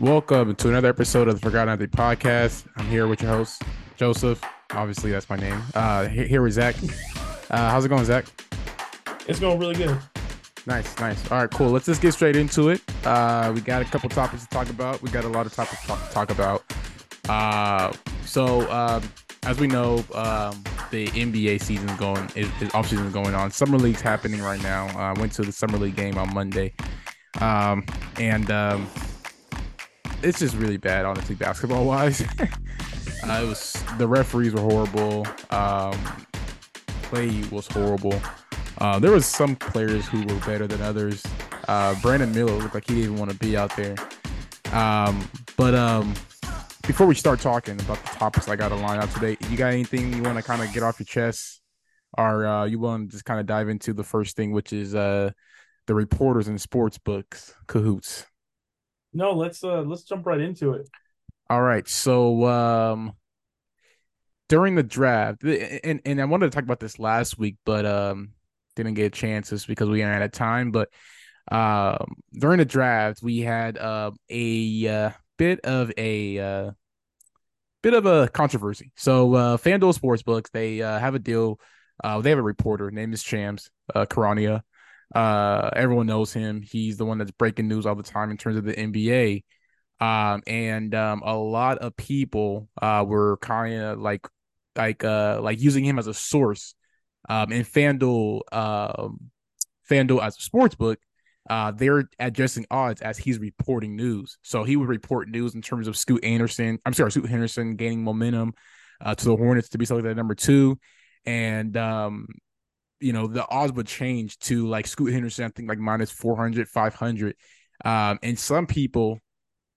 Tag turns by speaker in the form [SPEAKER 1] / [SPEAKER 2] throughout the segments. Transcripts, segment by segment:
[SPEAKER 1] Welcome to another episode of the Forgotten Athlete Podcast. I'm here with your host, Joseph. Obviously, that's my name. Uh, here, here with Zach. Uh, how's it going, Zach?
[SPEAKER 2] It's going really good.
[SPEAKER 1] Nice, nice. All right, cool. Let's just get straight into it. Uh, we got a couple topics to talk about. We got a lot of topics to talk about. Uh, so, um, as we know, um, the NBA season going is, is off season going on. Summer league's happening right now. I uh, went to the summer league game on Monday, um, and um, it's just really bad, honestly, basketball wise. uh, it was the referees were horrible. Um, play was horrible. Uh, there was some players who were better than others. Uh, Brandon Miller looked like he didn't even want to be out there. Um, but um, before we start talking about the topics I got to line up today, you got anything you want to kind of get off your chest, or uh, you want to just kind of dive into the first thing, which is uh, the reporters and sports books cahoots?
[SPEAKER 2] No, let's uh let's jump right into it.
[SPEAKER 1] All right. So um during the draft, and and I wanted to talk about this last week, but um didn't get a chance just because we ran out of time. But um during the draft, we had uh, a uh, bit of a uh, bit of a controversy. So uh FanDuel Sportsbooks, they uh, have a deal. Uh, they have a reporter named is Shams uh, Charania. Uh, everyone knows him. He's the one that's breaking news all the time in terms of the NBA. Um, and um, a lot of people uh, were kind of like like uh like using him as a source. Um, and FanDuel, um, FanDuel as a sports book, uh, they're adjusting odds as he's reporting news. So he would report news in terms of Scoot Anderson. I'm sorry, Scoot Henderson gaining momentum uh, to the Hornets to be selected at number two, and um, you know, the odds would change to like Scoot Henderson, I think like minus 400, 500. Um, and some people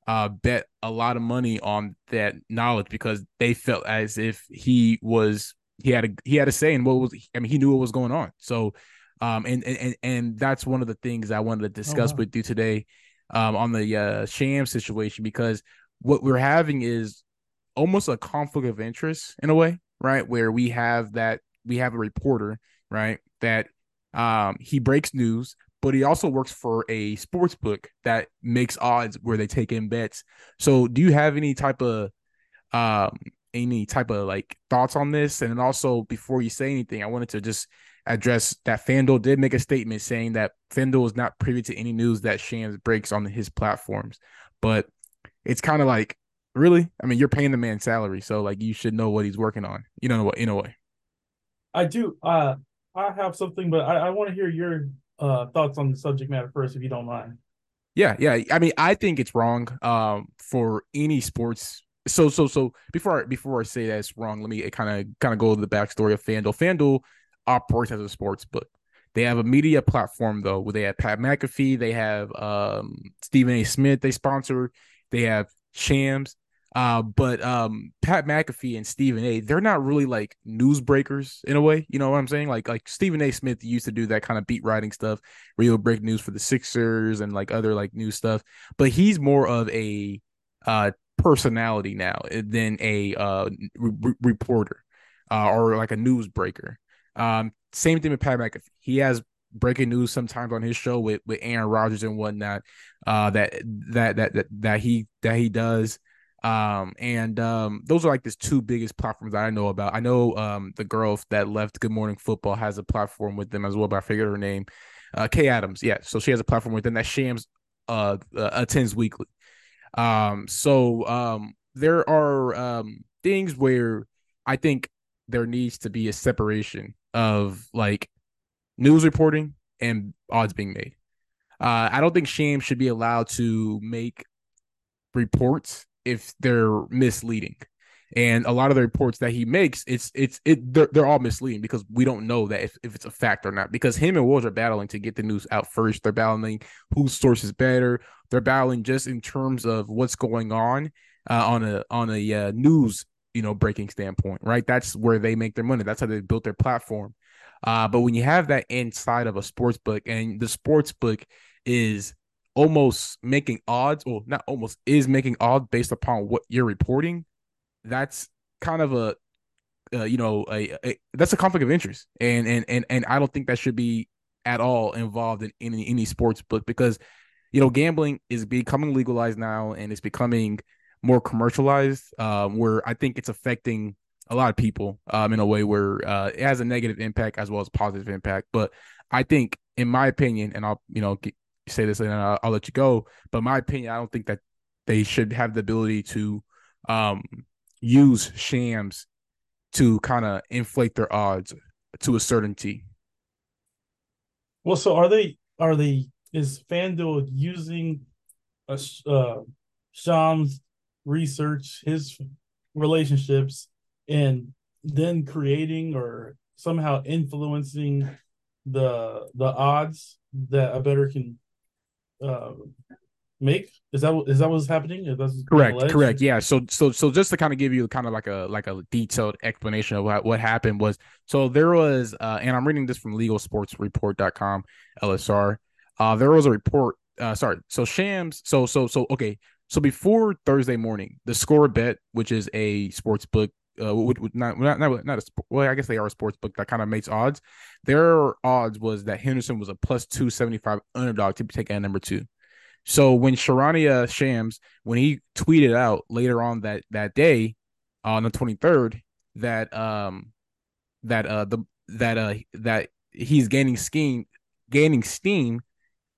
[SPEAKER 1] uh, bet a lot of money on that knowledge because they felt as if he was he had a he had a say in what was I mean he knew what was going on. So um and and and that's one of the things I wanted to oh, discuss oh, wow. with you today um on the uh Shams situation because what we're having is almost a conflict of interest in a way, right? Where we have that we have a reporter right? That um, he breaks news, but he also works for a sports book that makes odds where they take in bets. So, do you have any type of um, any type of like thoughts on this? And also, before you say anything, I wanted to just address that FanDuel did make a statement saying that FanDuel is not privy to any news that Shams breaks on his platforms. But it's kind of like, really? I mean, you're paying the man salary, so like you should know what he's working on. You know what? In a way,
[SPEAKER 2] I do. Uh, I have something, but I, I want to hear your uh, thoughts on the subject matter first, if you don't mind.
[SPEAKER 1] Yeah, yeah. I mean, I think it's wrong um, for any sports. So, so, so before I, before I say that it's wrong, let me kind of kind of go to the backstory of FanDuel. FanDuel operates as a sports book. They have a media platform though, where they have Pat McAfee, they have um, Stephen A. Smith, they sponsor, they have Shams, uh, but um, Pat McAfee and Stephen A. They're not really like newsbreakers in a way. You know what I'm saying? Like like Stephen A. Smith used to do that kind of beat writing stuff, he'll break news for the Sixers and like other like news stuff. But he's more of a uh personality now than a uh re- reporter uh, or like a newsbreaker. Um, same thing with Pat McAfee. He has breaking news sometimes on his show with with Aaron Rodgers and whatnot. Uh, that that that that that he that he does. Um, and um, those are like the two biggest platforms I know about. I know um the girl that left Good Morning Football has a platform with them as well, but I forget her name. Uh, Kay Adams, yeah. So she has a platform with them that Shams uh, uh attends weekly. Um, so um, there are um things where I think there needs to be a separation of like news reporting and odds being made. Uh, I don't think Shams should be allowed to make reports if they're misleading. And a lot of the reports that he makes, it's it's it they're, they're all misleading because we don't know that if, if it's a fact or not. Because him and Woj are battling to get the news out first. They're battling whose source is better. They're battling just in terms of what's going on uh, on a on a uh, news you know breaking standpoint, right? That's where they make their money. That's how they built their platform. Uh, but when you have that inside of a sports book, and the sports book is almost making odds, or not almost is making odds based upon what you're reporting, that's kind of a uh, you know a, a, that's a conflict of interest, and and and and I don't think that should be at all involved in any any sports book because you know, gambling is becoming legalized now and it's becoming more commercialized. Um, where I think it's affecting a lot of people um, in a way where uh, it has a negative impact as well as positive impact. But I think, in my opinion, and I'll you know get, say this and I'll, I'll, let you go. But my opinion, I don't think that they should have the ability to um, use Shams to kind of inflate their odds to a certainty.
[SPEAKER 2] Well, so are they? Are they? Is FanDuel using a uh, Shams research, his relationships, and then creating or somehow influencing the the odds that a better can uh, make? Is that is that what's happening?
[SPEAKER 1] correct, correct. Yeah. So so so just to kind of give you kind of like a like a detailed explanation of what, what happened was so there was uh and I'm reading this from legalsportsreport.com LSR. Uh there was a report uh sorry. So Shams so so so okay. So before Thursday morning, the score bet, which is a sports book uh, would, would not not not, not a well, I guess they are a sports book that kind of makes odds. Their odds was that Henderson was a plus two seventy five underdog to take at number two. So when Charania Shams, when he tweeted out later on that that day, on the 23rd, that um that uh the that uh that he's gaining steam gaining steam,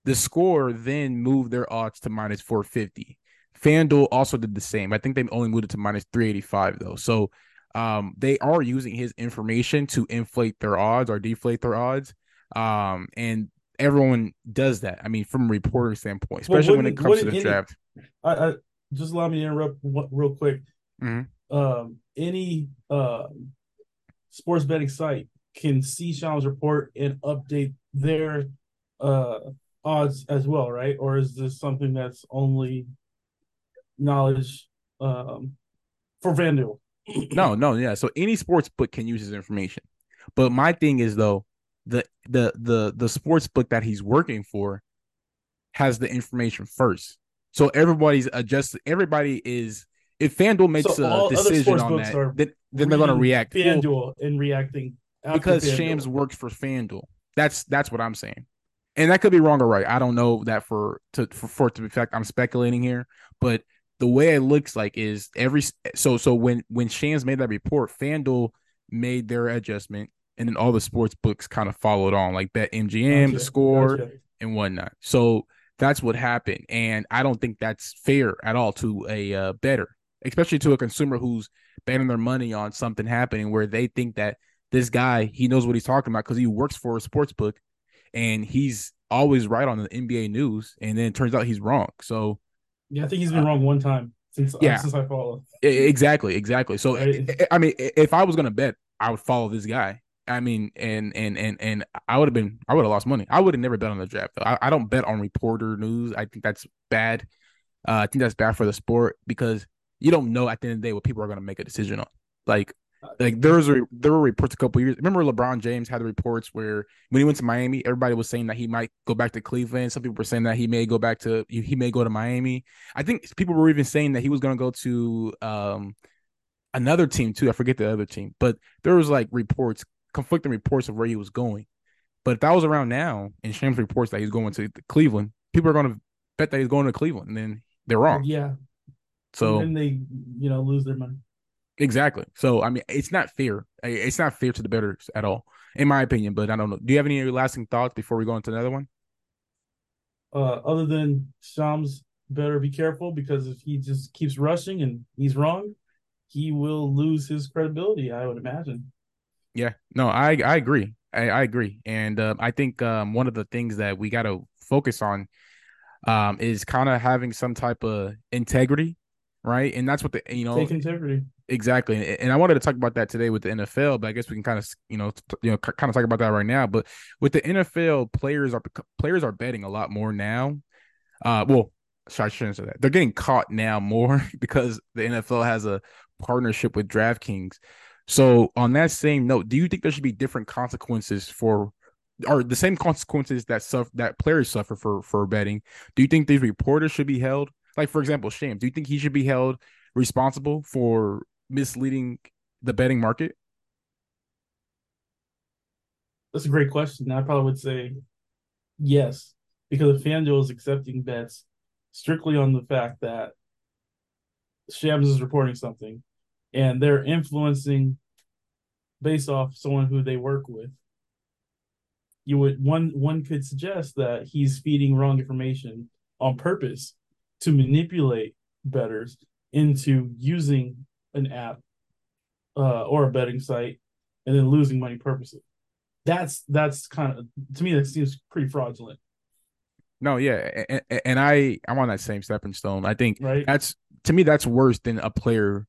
[SPEAKER 1] the score then moved their odds to minus 450. FanDuel also did the same. I think they only moved it to minus 385 though. So um they are using his information to inflate their odds or deflate their odds. Um and everyone does that. I mean, from a reporter standpoint, especially when it comes to the any, draft.
[SPEAKER 2] I, I, just allow me to interrupt real quick. Mm-hmm. Um, any uh, sports betting site can see Shams' report and update their uh, odds as well, right? Or is this something that's only knowledge um, for FanDuel?
[SPEAKER 1] no, no, yeah. So any sports book can use his information. But my thing is though, the the the the sports book that he's working for has the information first. So everybody's adjusted. Everybody is if FanDuel makes so a decision on that, then, then they're going to react.
[SPEAKER 2] FanDuel and reacting
[SPEAKER 1] because FanDuel. Shams works for FanDuel. That's that's what I'm saying, and that could be wrong or right. I don't know that for to for, for to be fact. I'm speculating here, but the way it looks like is every so so when when Shams made that report, FanDuel made their adjustment and then all the sports books kind of followed on, like BetMGM, gotcha. the score, gotcha. and whatnot. So that's what happened, and I don't think that's fair at all to a uh, better, especially to a consumer who's betting their money on something happening where they think that this guy he knows what he's talking about because he works for a sports book, and he's always right on the NBA news, and then it turns out he's wrong. So
[SPEAKER 2] yeah, I think he's been wrong one time since uh, yeah, since I follow.
[SPEAKER 1] Exactly, exactly. So right. I mean, if I was gonna bet, I would follow this guy I mean, and and and and I would have been, I would have lost money. I would have never bet on the draft. Though. I, I don't bet on reporter news. I think that's bad. Uh, I think that's bad for the sport because you don't know at the end of the day what people are going to make a decision on. Like, like there was a, there were reports a couple years. Remember, LeBron James had the reports where when he went to Miami, everybody was saying that he might go back to Cleveland. Some people were saying that he may go back to he may go to Miami. I think people were even saying that he was going to go to um another team too. I forget the other team, but there was like reports conflicting reports of where he was going. But if that was around now and Shams reports that he's going to Cleveland, people are going to bet that he's going to Cleveland, and then they're wrong.
[SPEAKER 2] Yeah.
[SPEAKER 1] So
[SPEAKER 2] then they, you know, lose their money.
[SPEAKER 1] Exactly. So I mean, it's not fair. It's not fair to the bettors at all, in my opinion. But I don't know. Do you have any lasting thoughts before we go into another one?
[SPEAKER 2] Uh, other than Shams better be careful because if he just keeps rushing and he's wrong, he will lose his credibility. I would imagine.
[SPEAKER 1] Yeah, no, I I agree. I, I agree, and uh, I think um, one of the things that we got to focus on um, is kind of having some type of integrity, right? And that's what the you know
[SPEAKER 2] take integrity
[SPEAKER 1] exactly. And I wanted to talk about that today with the NFL, but I guess we can kind of you know you know kind of talk about that right now. But with the NFL, players are players are betting a lot more now. Uh, well, sorry, I shouldn't say that. They're getting caught now more because the NFL has a partnership with DraftKings. So on that same note, do you think there should be different consequences for or the same consequences that suffer that players suffer for for betting? Do you think these reporters should be held? Like for example, Shams, do you think he should be held responsible for misleading the betting market?
[SPEAKER 2] That's a great question. I probably would say yes, because if FanDuel is accepting bets strictly on the fact that Shams is reporting something and they're influencing based off someone who they work with, you would one one could suggest that he's feeding wrong information on purpose to manipulate bettors into using an app uh, or a betting site and then losing money purposely. That's that's kind of to me that seems pretty fraudulent.
[SPEAKER 1] No, yeah, and, and I I'm on that same stepping stone. I think
[SPEAKER 2] right?
[SPEAKER 1] that's to me that's worse than a player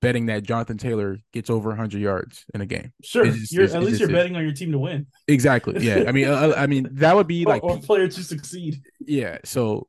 [SPEAKER 1] betting that Jonathan Taylor gets over 100 yards in a game.
[SPEAKER 2] Sure, just, at least you're betting on your team to win.
[SPEAKER 1] Exactly. Yeah. I mean, uh, uh I mean that would be like
[SPEAKER 2] or, or player to succeed.
[SPEAKER 1] Yeah. So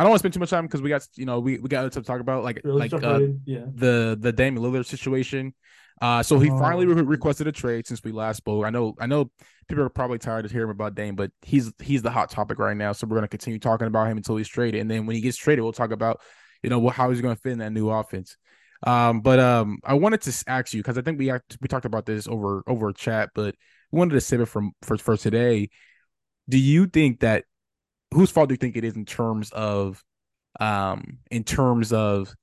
[SPEAKER 1] I don't want to spend too much time because we got you know we, we got to talk about like really like uh, yeah. the the Damian Lillard situation. Uh, so he oh. finally re- requested a trade since we last spoke. I know, I know, people are probably tired of hearing about Dame, but he's he's the hot topic right now. So we're gonna continue talking about him until he's traded, and then when he gets traded, we'll talk about you know how he's gonna fit in that new offense. Um, but um, I wanted to ask you because I think we act, we talked about this over over chat, but we wanted to save it from for for today. Do you think that whose fault do you think it is in terms of um in terms of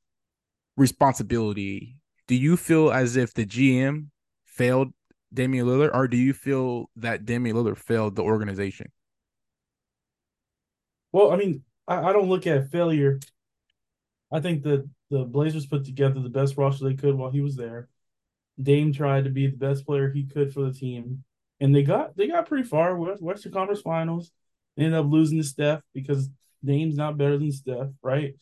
[SPEAKER 1] responsibility? Do you feel as if the GM failed Damian Lillard, or do you feel that Damian Lillard failed the organization?
[SPEAKER 2] Well, I mean, I, I don't look at failure. I think that the Blazers put together the best roster they could while he was there. Dame tried to be the best player he could for the team, and they got they got pretty far. Western Conference Finals. They ended up losing to Steph because Dame's not better than Steph, right?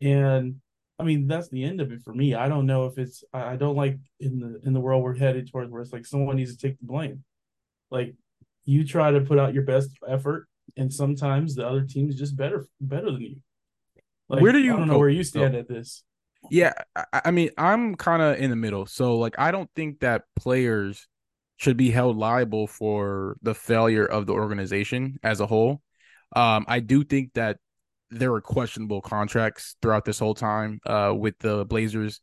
[SPEAKER 2] And I mean that's the end of it for me. I don't know if it's I don't like in the in the world we're headed towards where it's like someone needs to take the blame. Like you try to put out your best effort, and sometimes the other team is just better better than you. Like, where do you? I don't know where you stand at this.
[SPEAKER 1] Yeah, I, I mean, I'm kind of in the middle. So, like, I don't think that players should be held liable for the failure of the organization as a whole. Um, I do think that there were questionable contracts throughout this whole time uh, with the Blazers,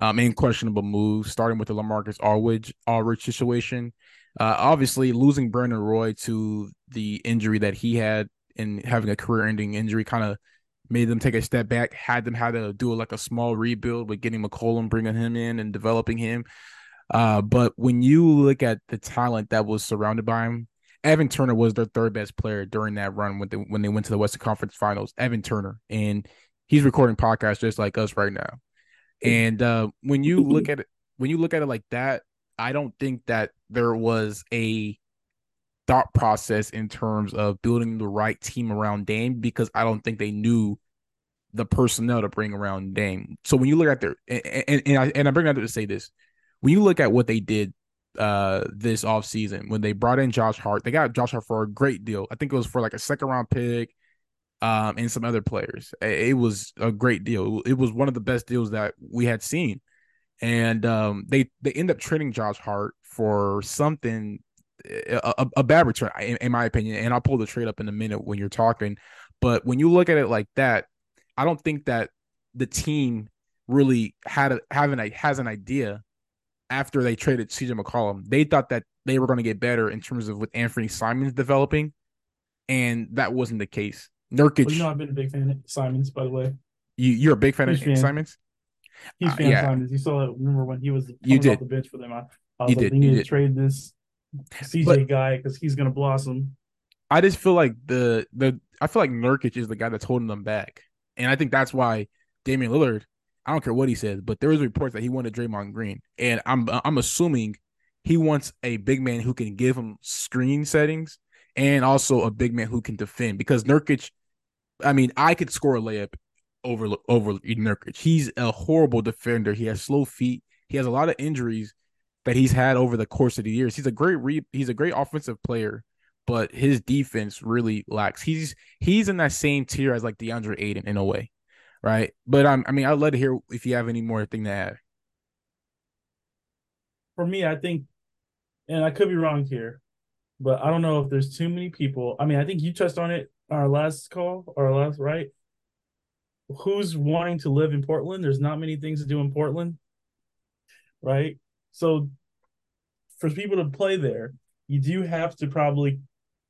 [SPEAKER 1] um, and questionable moves, starting with the LaMarcus Aldridge, Aldridge situation. Uh, obviously, losing Brandon Roy to the injury that he had and having a career-ending injury kind of made them take a step back, had them had to do like a small rebuild with getting McCollum, bringing him in and developing him. Uh, but when you look at the talent that was surrounded by him, Evan Turner was their third best player during that run when they when they went to the Western Conference Finals. Evan Turner, and he's recording podcasts just like us right now. And uh, when you look at it, when you look at it like that, I don't think that there was a thought process in terms of building the right team around Dame because I don't think they knew the personnel to bring around Dame. So when you look at their and and, and I and I bring that up to say this, when you look at what they did uh this offseason when they brought in Josh Hart, they got Josh Hart for a great deal. I think it was for like a second round pick um and some other players. It was a great deal. It was one of the best deals that we had seen. And um they they end up trading Josh Hart for something a, a bad return in, in my opinion. And I'll pull the trade up in a minute when you're talking. But when you look at it like that, I don't think that the team really had a, having a has an idea after they traded CJ McCollum. They thought that they were going to get better in terms of with Anthony Simons developing, and that wasn't the case. Nurkic,
[SPEAKER 2] well, you know, I've been a big fan of Simons, by the way.
[SPEAKER 1] You you're a big fan Huge of fan. Simons.
[SPEAKER 2] He's uh, fan yeah. Simons. You saw that. Remember when he was
[SPEAKER 1] you did.
[SPEAKER 2] off the bench for them? I, I was you like, did. they need to trade this CJ but, guy because he's going to blossom.
[SPEAKER 1] I just feel like the the I feel like Nurkic is the guy that's holding them back. And I think that's why Damian Lillard, I don't care what he says, but there is reports that he wanted Draymond Green. And I'm I'm assuming he wants a big man who can give him screen settings and also a big man who can defend. Because Nurkic, I mean, I could score a layup over over Nurkic. He's a horrible defender. He has slow feet. He has a lot of injuries that he's had over the course of the years. He's a great re- he's a great offensive player, but his defense really lacks. He's he's in that same tier as like DeAndre Ayton in a way, right? But um, I mean, I'd love to hear if you have any more thing to add.
[SPEAKER 2] For me, I think, and I could be wrong here, but I don't know if there's too many people. I mean, I think you touched on it our last call, our last right. Who's wanting to live in Portland? There's not many things to do in Portland, right? So, for people to play there, you do have to probably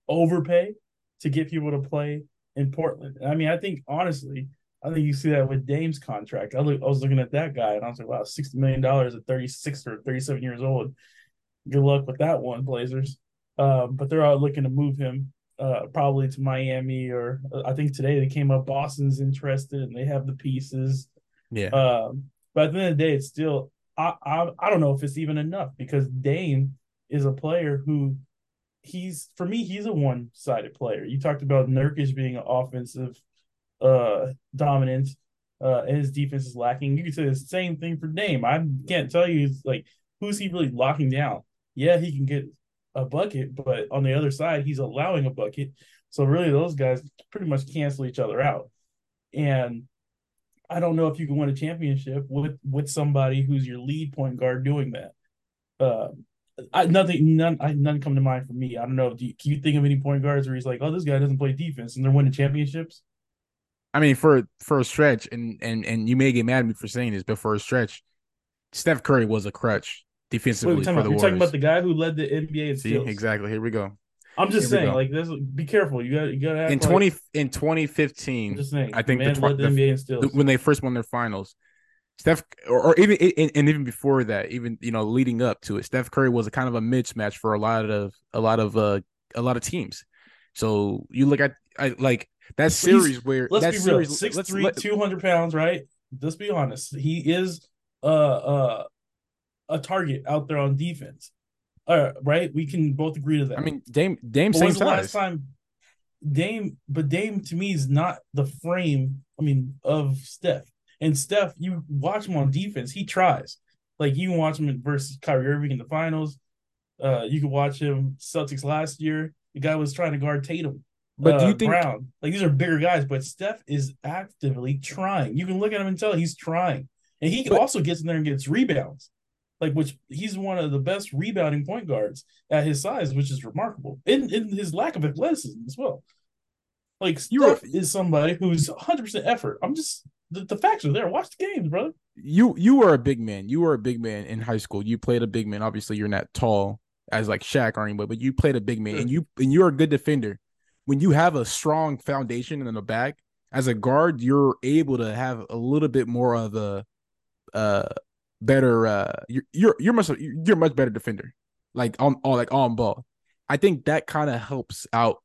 [SPEAKER 2] overpay to get people to play in Portland. I mean, I think honestly, I think you see that with Dame's contract. I, look, I was looking at that guy and I was like, wow, $60 million at 36 or 37 years old. Good luck with that one, Blazers. Um, but they're all looking to move him uh, probably to Miami or uh, I think today they came up Boston's interested and they have the pieces.
[SPEAKER 1] Yeah.
[SPEAKER 2] Um, but at the end of the day, it's still I, I I don't know if it's even enough because Dame is a player who he's for me he's a one sided player. You talked about Nurkic being an offensive uh dominant uh and his defense is lacking. You could say the same thing for Dame. I can't tell you like who's he really locking down. Yeah, he can get a bucket, but on the other side, he's allowing a bucket. So really, those guys pretty much cancel each other out. And I don't know if you can win a championship with with somebody who's your lead point guard doing that. Uh, I nothing none I none come to mind for me. I don't know. Do you, can you think of any point guards where he's like, oh, this guy doesn't play defense and they're winning championships?
[SPEAKER 1] I mean, for for a stretch, and and and you may get mad at me for saying this, but for a stretch, Steph Curry was a crutch defensively
[SPEAKER 2] Wait,
[SPEAKER 1] for
[SPEAKER 2] about,
[SPEAKER 1] the
[SPEAKER 2] you're
[SPEAKER 1] Warriors.
[SPEAKER 2] talking about the guy who led the NBA in
[SPEAKER 1] See,
[SPEAKER 2] steals.
[SPEAKER 1] exactly. Here we go.
[SPEAKER 2] I'm just
[SPEAKER 1] Here
[SPEAKER 2] saying, like, this. Be careful. You got you got to
[SPEAKER 1] In
[SPEAKER 2] like,
[SPEAKER 1] twenty in
[SPEAKER 2] I'm
[SPEAKER 1] 2015,
[SPEAKER 2] just saying.
[SPEAKER 1] I think
[SPEAKER 2] the
[SPEAKER 1] twi-
[SPEAKER 2] the,
[SPEAKER 1] the-
[SPEAKER 2] NBA in steals.
[SPEAKER 1] when they first won their finals, Steph, or, or even and, and even before that, even you know, leading up to it, Steph Curry was a kind of a mismatch for a lot of a lot of uh a lot of teams. So you look at I, like that
[SPEAKER 2] he's-
[SPEAKER 1] series where
[SPEAKER 2] Let's
[SPEAKER 1] that
[SPEAKER 2] be real.
[SPEAKER 1] series,
[SPEAKER 2] Six
[SPEAKER 1] let's
[SPEAKER 2] three, two hundred pounds, right? Let's be honest. He is uh uh a target out there on defense. Uh, right? We can both agree to that.
[SPEAKER 1] I mean, Dame, Dame,
[SPEAKER 2] But
[SPEAKER 1] same
[SPEAKER 2] the last time Dame? But Dame to me is not the frame. I mean, of Steph. And Steph, you watch him on defense, he tries. Like you can watch him versus Kyrie Irving in the finals. Uh, you can watch him Celtics last year. The guy was trying to guard Tatum.
[SPEAKER 1] But do
[SPEAKER 2] uh,
[SPEAKER 1] you think
[SPEAKER 2] Brown? Like these are bigger guys, but Steph is actively trying. You can look at him and tell he's trying, and he
[SPEAKER 1] But-
[SPEAKER 2] also gets in there and gets rebounds. Like which he's one of the best rebounding point guards at his size, which is remarkable. In in his lack of athleticism as well. Like Steph is somebody who's 100 percent effort. I'm just the, the facts are there. Watch the games, brother.
[SPEAKER 1] you you were a big man. You were a big man in high school. You played a big man. Obviously, you're not tall as like Shaq or anybody, but you played a big man, and you and you're a good defender. When you have a strong foundation in the back as a guard, you're able to have a little bit more of a uh better. uh You're you're you're much you're much better defender, like on on like on ball. I think that kind of helps out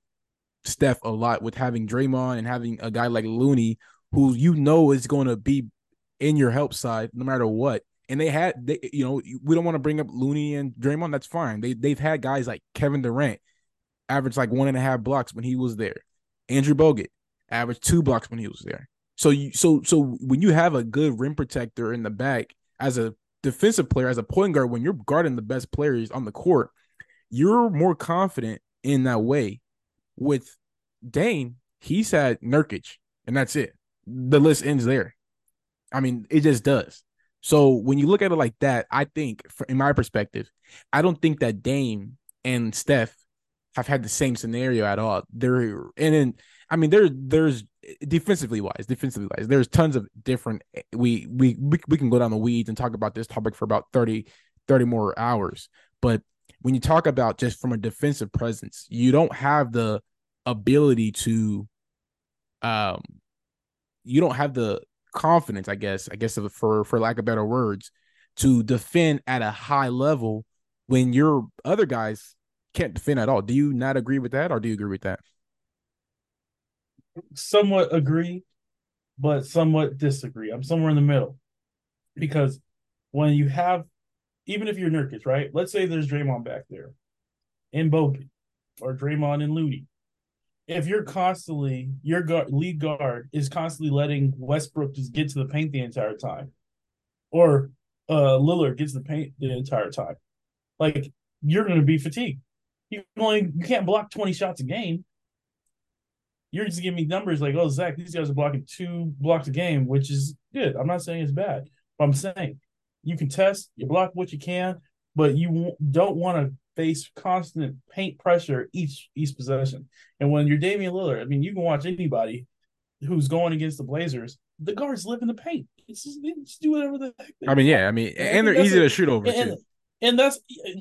[SPEAKER 1] Steph a lot with having Draymond and having a guy like Looney who you know is going to be in your help side no matter what. And they had they you know we don't want to bring up Looney and Draymond. That's fine. They they've had guys like Kevin Durant average like one and a half blocks when he was there. Andrew Bogut averaged two blocks when he was there. So you so so when you have a good rim protector in the back as a defensive player, as a point guard, when you're guarding the best players on the court, you're more confident in that way. With Dame, he's had Nurkic, and that's it. The list ends there. I mean, it just does. So when you look at it like that, I think, in my perspective, I don't think that Dame and Steph have had the same scenario at all. They're and then I mean there there's defensively wise, defensively wise, there's tons of different we we we, we can go down the weeds and talk about this topic for about 30 30 more hours. But when you talk about just from a defensive presence, you don't have the ability to um you don't have the confidence, I guess, I guess for for lack of better words, to defend at a high level when your other guys can't defend at all. Do you not agree with that, or do you agree with that?
[SPEAKER 2] somewhat agree, but somewhat disagree. I'm somewhere in the middle because when you have, even if you're Nurkic, right? Let's say there's Draymond back there, and Bogut, or Draymond and Looney. If you're constantly your guard, lead guard is constantly letting Westbrook just get to the paint the entire time, or uh Lillard gets the paint the entire time, like you're going to be fatigued. You only you can't block 20 shots a game you're just giving me numbers like, oh, Zach, these guys are blocking two blocks a game, which is good. I'm not saying it's bad, but I'm saying you can test, you block what you can, but you don't want to face constant paint pressure each each possession. And when you're Damian Lillard, I mean, you can watch anybody who's going against the Blazers. The guards live in the paint. It's just, they just do whatever the heck. They
[SPEAKER 1] I mean, yeah, I mean, and they're easy to shoot over
[SPEAKER 2] and,
[SPEAKER 1] too.
[SPEAKER 2] And that's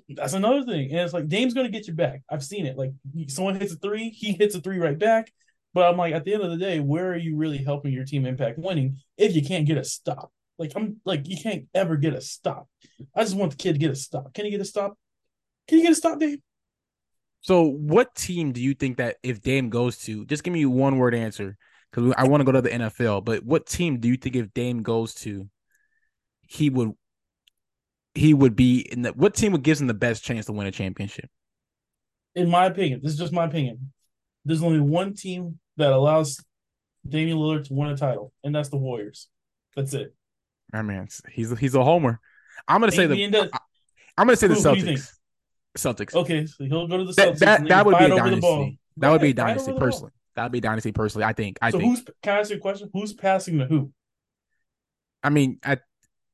[SPEAKER 2] that's another thing. And it's like Dame's gonna get you back. I've seen it. Like someone hits a three, he hits a three right back. But I'm like, at the end of the day, where are you really helping your team impact winning if you can't get a stop? Like I'm like you can't ever get a stop. I just want the kid to get a stop. Can he get a stop? Can you get a stop, Dame?
[SPEAKER 1] So, what team do you think that if Dame goes to, just give me one word answer because I want to go to the NFL. But what team do you think if Dame goes to, he would he would be in the what team would gives him the best chance to win a championship?
[SPEAKER 2] In my opinion, this is just my opinion. There's only one team that allows Damian Lillard to win a title, and that's the Warriors. That's it.
[SPEAKER 1] I mean, he's he's a homer. I'm gonna say the
[SPEAKER 2] does,
[SPEAKER 1] I, am gonna say who, the Celtics. Celtics.
[SPEAKER 2] Okay, so he'll go to the Celtics.
[SPEAKER 1] That, that, that would be a dynasty. That would be a dynasty personally. That would be dynasty personally. I think. I
[SPEAKER 2] so
[SPEAKER 1] think.
[SPEAKER 2] who's can I ask you a question? Who's passing the who?
[SPEAKER 1] I mean, at uh,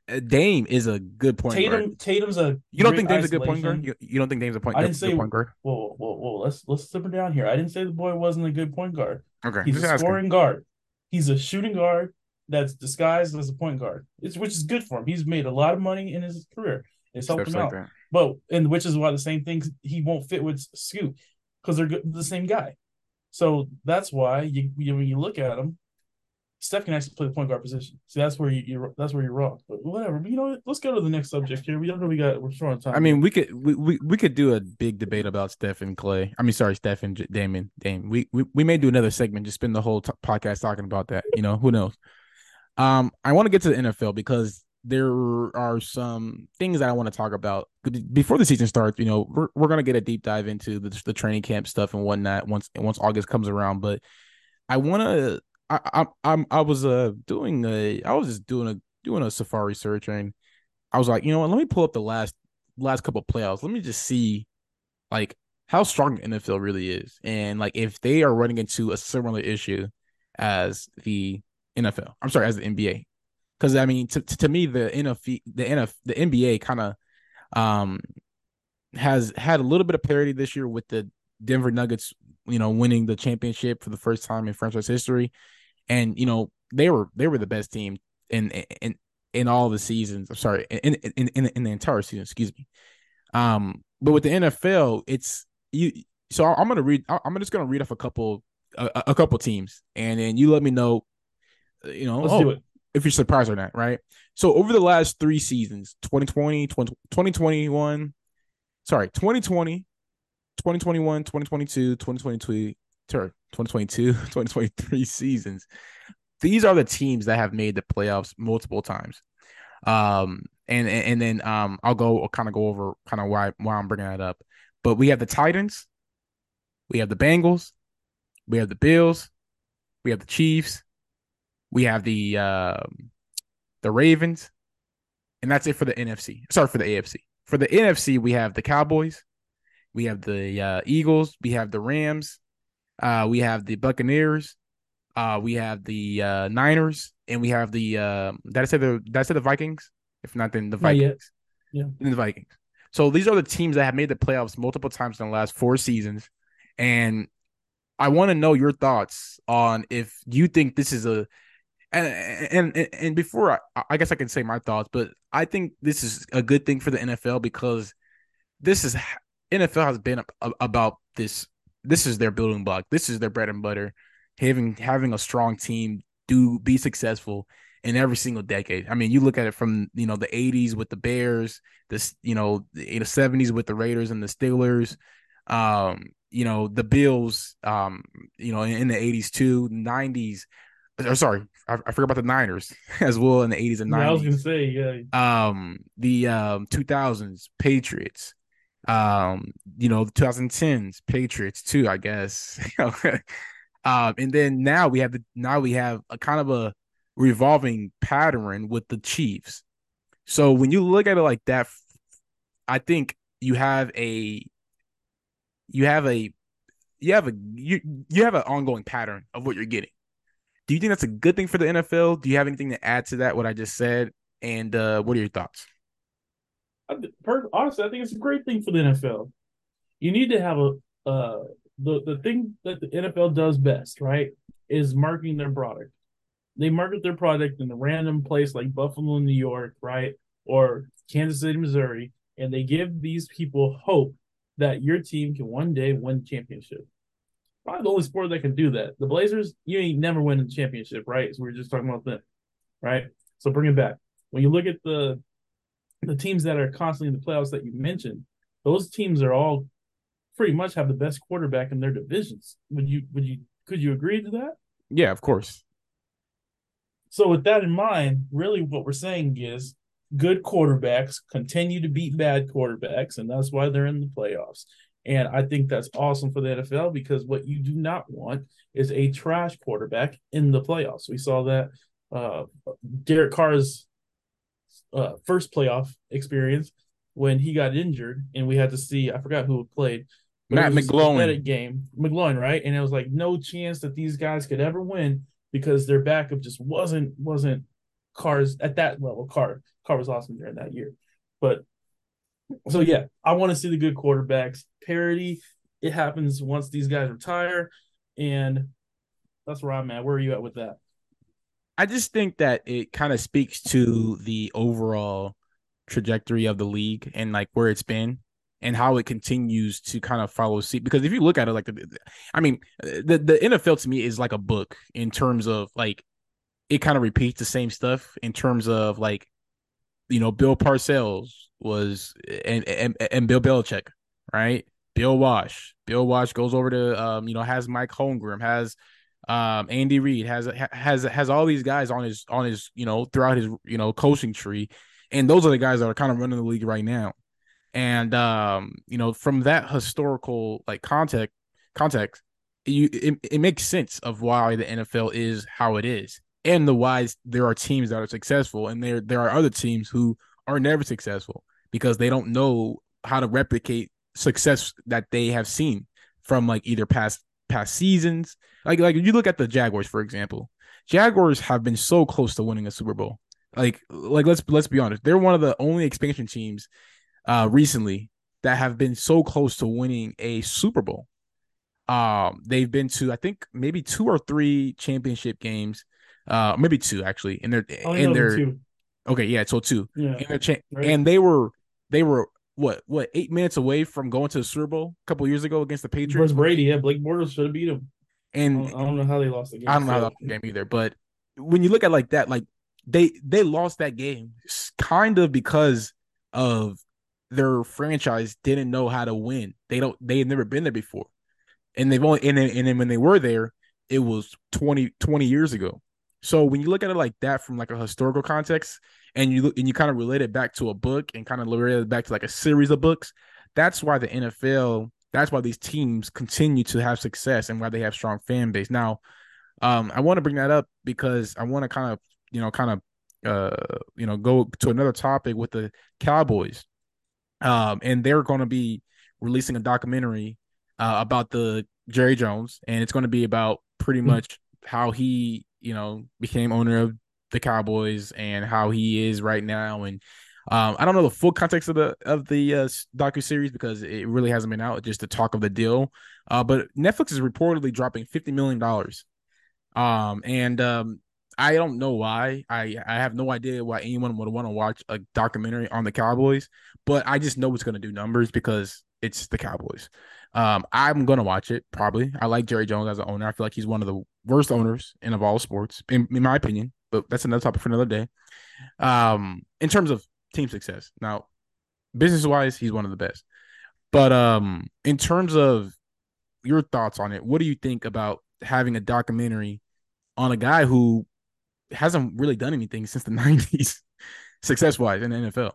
[SPEAKER 1] Uh, Dame is a good point
[SPEAKER 2] Tatum,
[SPEAKER 1] guard.
[SPEAKER 2] Tatum's a.
[SPEAKER 1] You don't think Dame's isolation. a good point guard? You, you, don't think Dame's a point? Guard?
[SPEAKER 2] I didn't say
[SPEAKER 1] point guard.
[SPEAKER 2] Whoa, whoa, whoa! Let's let's simmer down here. I didn't say the boy wasn't a good point guard.
[SPEAKER 1] Okay,
[SPEAKER 2] he's a scoring guard. He's a shooting guard that's disguised as a point guard. It's which is good for him. He's made a lot of money in his career. It's helped Steps him like out. That. But and which is why the same things he won't fit with Scoot because they're the same guy. So that's why you, you when you look at him, Steph can actually play the point guard position. So that's where you you're, that's where you're wrong. But whatever. But you know, let's go to the next subject here. We don't know we got we're short on time.
[SPEAKER 1] I mean, we could we, we, we could do a big debate about Steph and Clay. I mean, sorry, Steph and Damon. Dame. We, we we may do another segment. Just spend the whole t- podcast talking about that. You know, who knows? Um, I want to get to the NFL because there are some things that I want to talk about before the season starts. You know, we're, we're gonna get a deep dive into the, the training camp stuff and whatnot once once August comes around. But I want to. I, I I'm I was uh doing a I was just doing a doing a safari search and I was like, you know what? Let me pull up the last last couple playoffs. Let me just see like how strong the NFL really is, and like if they are running into a similar issue as the NFL. I'm sorry, as the NBA because I mean, to, to me, the NFL, the NF, the NBA kind of um has had a little bit of parity this year with the Denver Nuggets, you know, winning the championship for the first time in franchise history, and you know they were they were the best team in in in all the seasons. I'm sorry, in in in, in the entire season. Excuse me. Um, but with the NFL, it's you. So I'm gonna read. I'm just gonna read off a couple a, a couple teams, and then you let me know. You know,
[SPEAKER 2] let's oh, do it
[SPEAKER 1] if you're surprised or not, right? So over the last three seasons, 2020, 20, 2021, sorry, 2020, 2021, 2022, 2022, sorry, 2022, 2023 seasons. These are the teams that have made the playoffs multiple times. Um, and and, then um, I'll go I'll kind of go over kind of why why I'm bringing that up. But we have the Titans, we have the Bengals, we have the Bills, we have the Chiefs, we have the uh, the Ravens, and that's it for the NFC. Sorry for the AFC. For the NFC, we have the Cowboys, we have the uh, Eagles, we have the Rams, uh, we have the Buccaneers, uh, we have the uh, Niners, and we have the uh, did I say the did I say the Vikings? If not, then the Vikings.
[SPEAKER 2] Yeah,
[SPEAKER 1] the Vikings. So these are the teams that have made the playoffs multiple times in the last four seasons, and I want to know your thoughts on if you think this is a and and and before I, I guess I can say my thoughts, but I think this is a good thing for the NFL because this is NFL has been about this. This is their building block. This is their bread and butter. Having having a strong team do be successful in every single decade. I mean, you look at it from you know the '80s with the Bears, this you know in the '70s with the Raiders and the Steelers, um, you know the Bills, um, you know in, in the '80s too, '90s or sorry, I, I, forgot about the Niners as well in the 80s and 90s. Yeah,
[SPEAKER 2] I was gonna say,
[SPEAKER 1] yeah. Um, the um 2000s Patriots, um, you know, 2010s Patriots too, I guess. um, and then now we have the now we have a kind of a revolving pattern with the Chiefs. So when you look at it like that, I think you have a you have a you have a you you have an ongoing pattern of what you're getting. Do you think that's a good thing for the NFL? Do you have anything to add to that? What I just said, and uh, what are your thoughts?
[SPEAKER 2] Honestly, I think it's a great thing for the NFL. You need to have a uh, the the thing that the NFL does best, right, is marketing their product. They market their product in a random place like Buffalo, New York, right, or Kansas City, Missouri, and they give these people hope that your team can one day win the championship. probably the only sport that can do that. The Blazers, you ain't never win a championship, right? So we are just talking about them, right? So bring it back. When you look at the the teams that are constantly in the playoffs that you mentioned, those teams are all pretty much have the best quarterback in their divisions. Would you would you could you agree to that?
[SPEAKER 1] Yeah, of course.
[SPEAKER 2] So with that in mind, really what we're saying is good quarterbacks continue to beat bad quarterbacks, and that's why they're in the playoffs. And I think that's awesome for the NFL because what you do not want is a trash quarterback in the playoffs. We saw that uh, Derek Carr's uh, first playoff experience when he got injured, and we had to see I forgot who played.
[SPEAKER 1] Matt McGloin
[SPEAKER 2] game, McGloin, right? And it was like no chance that these guys could ever win because their backup just wasn't wasn't Carr's at that level. Carr Carr was awesome during that year, but so yeah, I want to see the good quarterbacks. Parity, it happens once these guys retire, and that's where I'm at. Where are you at with that?
[SPEAKER 1] I just think that it kind of speaks to the overall trajectory of the league and like where it's been and how it continues to kind of follow suit. Because if you look at it, like the, I mean, the the NFL to me is like a book in terms of like it kind of repeats the same stuff in terms of like you know Bill Parcells was and and, and Bill Belichick, right? Bill Walsh. Bill Walsh goes over to um, you know, has Mike Holmgren, has um Andy Reid, has has has all these guys on his on his, you know, throughout his, you know, coaching tree. And those are the guys that are kind of running the league right now. And um, you know, from that historical like context context, you it, it makes sense of why the NFL is how it is. And the why there are teams that are successful and there there are other teams who are never successful because they don't know how to replicate success that they have seen from like either past past seasons. Like like you look at the Jaguars for example. Jaguars have been so close to winning a Super Bowl. Like like let's let's be honest, they're one of the only expansion teams uh recently that have been so close to winning a Super Bowl. Um they've been to I think maybe two or three championship games. Uh maybe two actually in their in their two. Okay, yeah, so two.
[SPEAKER 2] Yeah.
[SPEAKER 1] And, cha- right. and they were they were what what eight minutes away from going to the Super Bowl a couple years ago against the Patriots.
[SPEAKER 2] Versus Brady, yeah, Blake Bortles should have beat him.
[SPEAKER 1] And
[SPEAKER 2] I don't, I don't, know how they lost the game.
[SPEAKER 1] I don't know how they lost the game either. But when you look at like that, like they they lost that game kind of because of their franchise didn't know how to win. They don't they had never been there before. And they've only and then, and then when they were there, it was 20, 20 years ago. So when you look at it like that from like a historical context, and you look and you kind of relate it back to a book and kind of relate it back to like a series of books, that's why the NFL, that's why these teams continue to have success and why they have strong fan base. Now, um, I want to bring that up because I want to kind of you know kind of uh you know go to another topic with the Cowboys, um, and they're going to be releasing a documentary uh, about the Jerry Jones, and it's going to be about pretty hmm. much how he you know, became owner of the Cowboys and how he is right now. And um, I don't know the full context of the of the uh, docu series because it really hasn't been out. Just the talk of the deal. Uh, but Netflix is reportedly dropping fifty million dollars. Um, and um, I don't know why. I I have no idea why anyone would want to watch a documentary on the Cowboys. But I just know it's going to do numbers because it's the Cowboys. Um, I'm gonna watch it probably. I like Jerry Jones as an owner. I feel like he's one of the worst owners in of all sports, in, in my opinion. But that's another topic for another day. Um, in terms of team success, now business wise, he's one of the best. But um, in terms of your thoughts on it, what do you think about having a documentary on a guy who hasn't really done anything since the '90s, success wise in the NFL?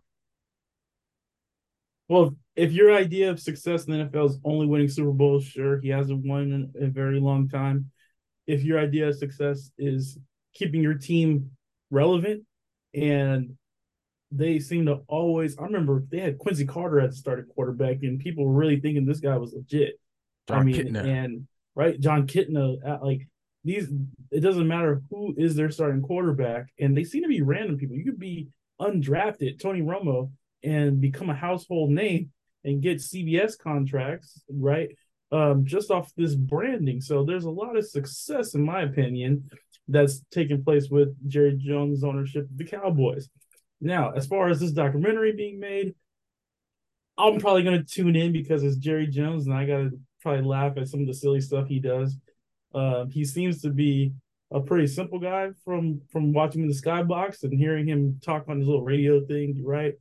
[SPEAKER 2] Well, if your idea of success in the NFL is only winning Super Bowls, sure, he hasn't won in a very long time. If your idea of success is keeping your team relevant and they seem to always I remember they had Quincy Carter at the starting quarterback and people were really thinking this guy was legit. Jon I mean, Kitna. and right, Jon Kitna, like these it doesn't matter who is their starting quarterback, and they seem to be random people. You could be undrafted, Tony Romo, and become a household name and get CBS contracts, right? Um, just off this branding. So there's a lot of success, in my opinion, that's taking place with Jerry Jones' ownership of the Cowboys. Now, as far as this documentary being made, I'm probably going to tune in because it's Jerry Jones and I got to probably laugh at some of the silly stuff he does. Uh, he seems to be a pretty simple guy from from watching in the skybox and hearing him talk on his little radio thing, right?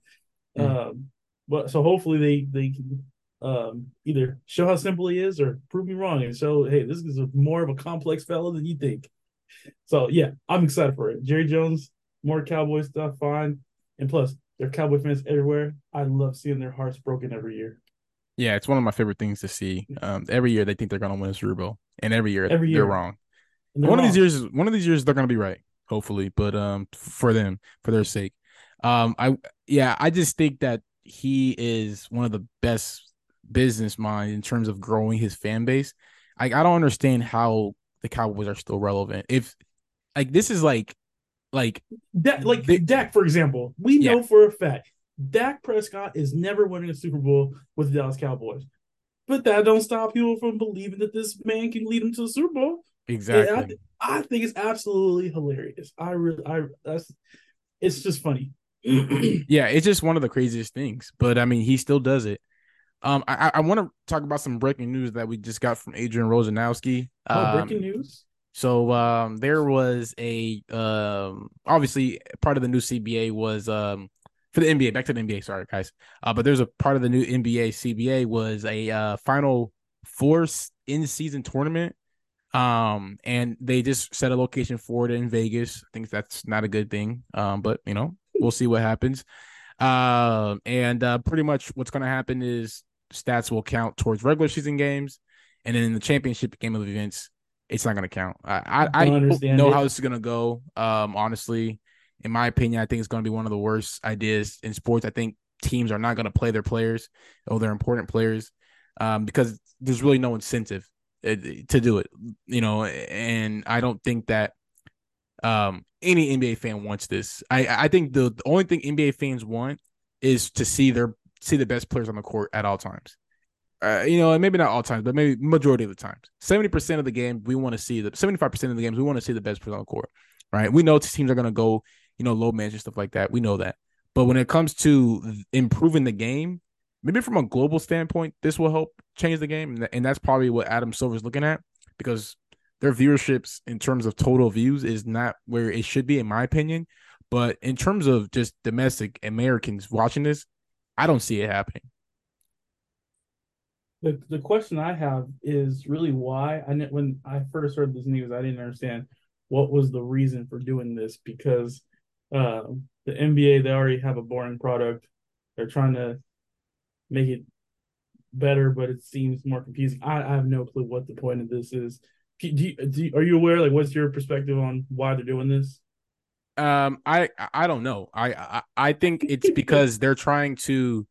[SPEAKER 2] Mm-hmm. Um, but so hopefully they they can um, either show how simple he is or prove me wrong and show hey this is a, more of a complex fellow than you think. So yeah, I'm excited for it. Jerry Jones, more Cowboy stuff, fine, and plus there are Cowboy fans everywhere. I love seeing their hearts broken every year.
[SPEAKER 1] Yeah, it's one of my favorite things to see. Um, every year they think they're going to win a Super Bowl, and every year,
[SPEAKER 2] every year.
[SPEAKER 1] they're wrong. They're one wrong. of these years, one of these years, they're going to be right, hopefully. But um, for them, for their sake, um, I yeah, I just think that he is one of the best business minds in terms of growing his fan base. I I don't understand how the Cowboys are still relevant. If like this is like like
[SPEAKER 2] that, like they, Dak, for example, we yeah. know for a fact Dak Prescott is never winning a Super Bowl with the Dallas Cowboys. But that don't stop people from believing that this man can lead them to the Super Bowl.
[SPEAKER 1] Exactly.
[SPEAKER 2] I, I, think it's absolutely hilarious. I really, I that's, it's just funny.
[SPEAKER 1] yeah, it's just one of the craziest things. But I mean, he still does it. Um, I, I want to talk about some breaking news that we just got from Adrian Wojnarowski.
[SPEAKER 2] Oh, um, breaking news!
[SPEAKER 1] So um, there was a um, obviously part of the new CBA was um, for the NBA. Back to the NBA, sorry guys. Uh, but there's a part of the new NBA CBA was a uh, final four in season tournament. Um, and they just set a location for it in Vegas. I think that's not a good thing. Um, but you know, we'll see what happens. Um, and uh, pretty much what's going to happen is stats will count towards regular season games, and then in the championship game of events, it's not going to count. I I, I know it. how this is going to go. Um, honestly, in my opinion, I think it's going to be one of the worst ideas in sports. I think teams are not going to play their players, or their important players, um, because there's really no incentive uh, to do it. You know, and I don't think that um, any NBA fan wants this. I I think the, the only thing NBA fans want is to see their see the best players on the court at all times. Uh, you know, and maybe not all times, but maybe majority of the times. Seventy percent of the game, we want to see the seventy-five percent of the games, we want to see the best players on the court. Right? We know teams are going to go you know, low manage stuff like that. We know that. But when it comes to improving the game, maybe from a global standpoint, this will help change the game. And that's probably what Adam Silver is looking at because their viewerships in terms of total views is not where it should be, in my opinion. But in terms of just domestic Americans watching this, I don't see it happening.
[SPEAKER 2] The, the question I have is really why I when I first heard this news, I didn't understand what was the reason for doing this because uh, the NBA they already have a boring product. They're trying to make it better, but it seems more confusing. I, I have no clue what the point of this is. Do you, do you, are you aware? Like, what's your perspective on why they're doing this?
[SPEAKER 1] Um, I I don't know. I I, I think it's because they're trying to.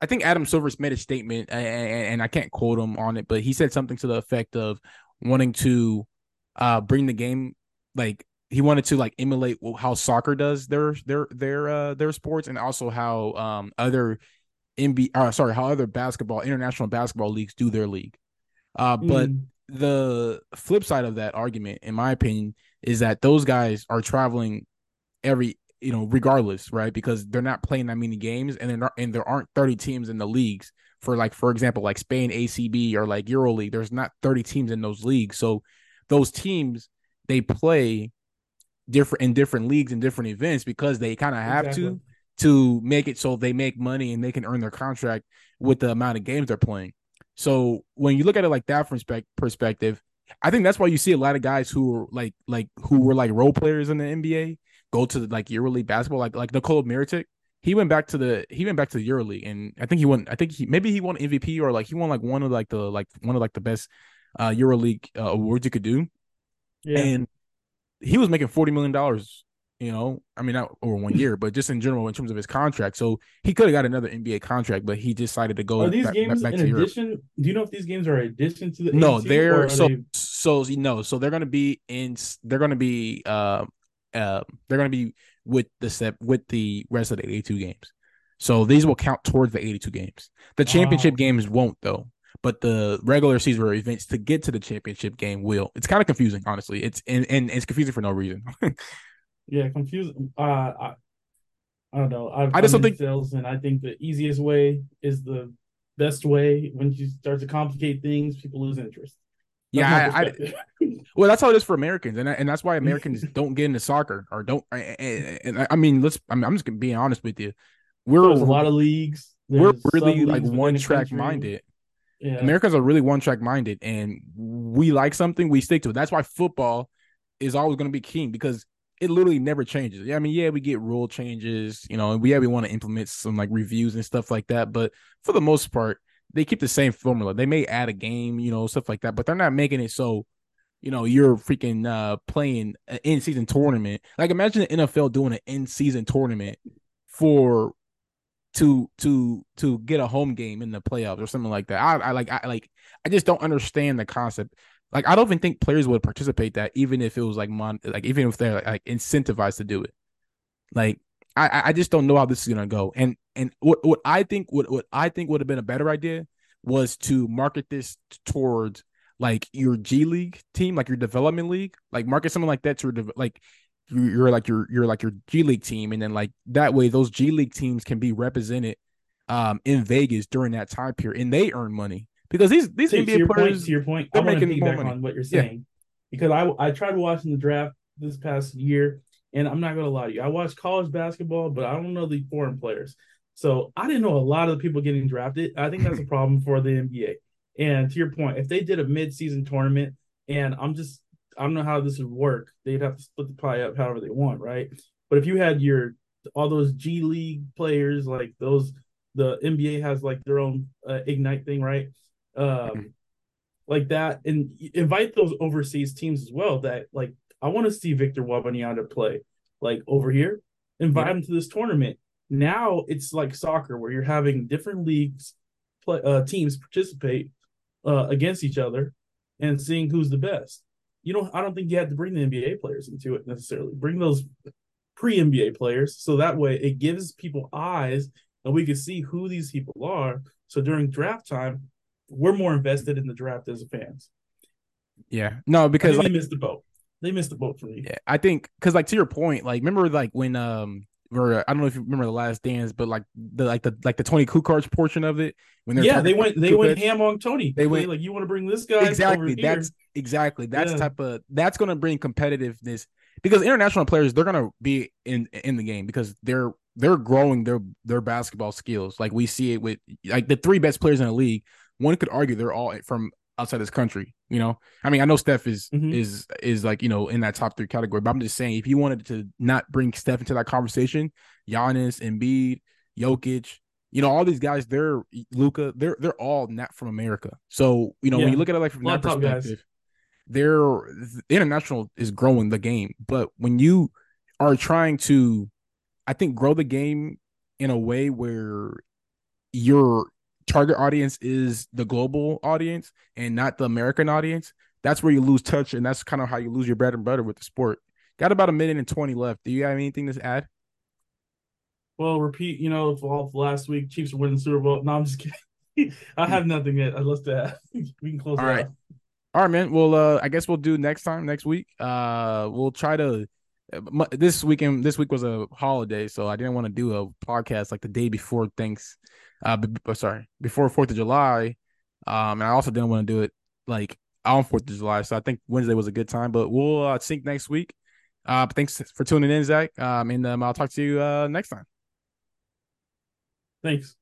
[SPEAKER 1] I think Adam Silver's made a statement, and, and I can't quote him on it, but he said something to the effect of wanting to uh bring the game like he wanted to like emulate how soccer does their their their uh their sports and also how um other NBA uh, sorry how other basketball international basketball leagues do their league. Uh but mm. the flip side of that argument in my opinion is that those guys are traveling every you know regardless right because they're not playing that many games and they're not, and there aren't 30 teams in the leagues for like for example like Spain ACB or like EuroLeague there's not 30 teams in those leagues so those teams they play different in different leagues and different events because they kind of have exactly. to to make it so they make money and they can earn their contract with the amount of games they're playing. So when you look at it like that from perspective, I think that's why you see a lot of guys who are like like who were like role players in the NBA go to the, like EuroLeague basketball, like like Nikola Mirotic. He went back to the he went back to the EuroLeague, and I think he won. I think he maybe he won MVP or like he won like one of like the like one of like the best uh EuroLeague uh, awards you could do. Yeah. And he was making forty million dollars. You know, I mean, not over one year, but just in general in terms of his contract. So he could have got another NBA contract, but he decided to go.
[SPEAKER 2] Are these back, games back in addition? Europe. Do you know if these games are addition to the?
[SPEAKER 1] No, they're so they... so no. So they're going to be in. They're going to be. Uh, uh, they're going to be with the step with the rest of the eighty-two games. So these will count towards the eighty-two games. The championship games won't though but the regular season events to get to the championship game will. It's kind of confusing, honestly. It's and, and it's confusing for no reason.
[SPEAKER 2] yeah, confusing. Uh, I, I don't know. i i just don't think sales, and I think the easiest way is the best way. When you start to complicate things, people lose interest.
[SPEAKER 1] Yeah, I, I, well, that's how it is for Americans, and and that's why Americans don't get into soccer or don't. And, and I mean, let's. I I'm just being honest with you.
[SPEAKER 2] We're There's a lot of leagues.
[SPEAKER 1] There's we're really like one track minded. Yeah. Americans are really one track minded, and we like something, we stick to it. That's why football is always going to be king because it literally never changes. Yeah, I mean, yeah, we get rule changes, you know, and we yeah, we want to implement some like reviews and stuff like that, but for the most part, they keep the same formula. They may add a game, you know, stuff like that, but they're not making it so, you know, you're freaking uh playing an in season tournament. Like imagine the NFL doing an in season tournament for to to to get a home game in the playoffs or something like that. I, I like I like I just don't understand the concept. Like I don't even think players would participate that even if it was like mon like even if they're like, incentivized to do it. Like I I just don't know how this is gonna go. And and what what I think what what I think would have been a better idea was to market this towards like your G League team, like your development league, like market something like that to like you're like your you're like your G League team, and then like that way those G League teams can be represented um in Vegas during that time period, and they earn money because these these
[SPEAKER 2] NBA to your players. Point, to your point, I want to piggyback on what you're saying yeah. because I I tried watching the draft this past year, and I'm not gonna lie to you, I watched college basketball, but I don't know the foreign players, so I didn't know a lot of the people getting drafted. I think that's a problem for the NBA. And to your point, if they did a mid-season tournament, and I'm just I don't know how this would work. They'd have to split the pie up however they want, right? But if you had your all those G League players, like those, the NBA has like their own uh, Ignite thing, right? Um, mm-hmm. like that, and invite those overseas teams as well. That like I want to see Victor Wembanyama play, like over here. Invite yeah. him to this tournament. Now it's like soccer, where you're having different leagues, play uh, teams participate uh, against each other, and seeing who's the best you don't I don't think you have to bring the NBA players into it necessarily. Bring those pre NBA players so that way it gives people eyes and we can see who these people are. So during draft time, we're more invested in the draft as fans.
[SPEAKER 1] Yeah, no, because
[SPEAKER 2] like, they missed the boat. They missed the boat for me.
[SPEAKER 1] Yeah, I think because like to your point, like remember like when um or I don't know if you remember the last dance, but like the like the like the Toni Kukoc portion of it
[SPEAKER 2] when they're yeah they went they Kukoc, went ham on Toni. They went like you want to bring this guy
[SPEAKER 1] exactly. that's exactly that's yeah. type of that's going to bring competitiveness because international players they're going to be in in the game because they're they're growing their their basketball skills. Like we see it with like the three best players in the league. One could argue they're all from outside this country. You know, I mean, I know Steph is mm-hmm. is is like you know in that top three category, but I'm just saying if you wanted to not bring Steph into that conversation, Giannis, Embiid, Jokic, you know, all these guys, they're Luka, they're they're all not from America. So you know, yeah. when you look at it like from that perspective, they're international is growing the game, but when you are trying to, I think, grow the game in a way where you're target audience is the global audience and not the American audience, that's where you lose touch, and that's kind of how you lose your bread and butter with the sport. Got about a minute and twenty left. Do you have anything to add?
[SPEAKER 2] Well, repeat. You know, for last week, Chiefs are winning Super Bowl. No, I'm just kidding. I have nothing yet. I'd love to add. we can close.
[SPEAKER 1] All right. Out. All right, man. Well, uh, I guess we'll do next time next week. Uh, we'll try to. This weekend, this week was a holiday, so I didn't want to do a podcast like the day before thanks uh, b- oh, sorry, before Fourth of July. Um, and I also didn't want to do it like on Fourth of July, so I think Wednesday was a good time. But we'll uh, sync next week. Uh, thanks for tuning in, Zach. Um, and um, I'll talk to you uh next time.
[SPEAKER 2] Thanks.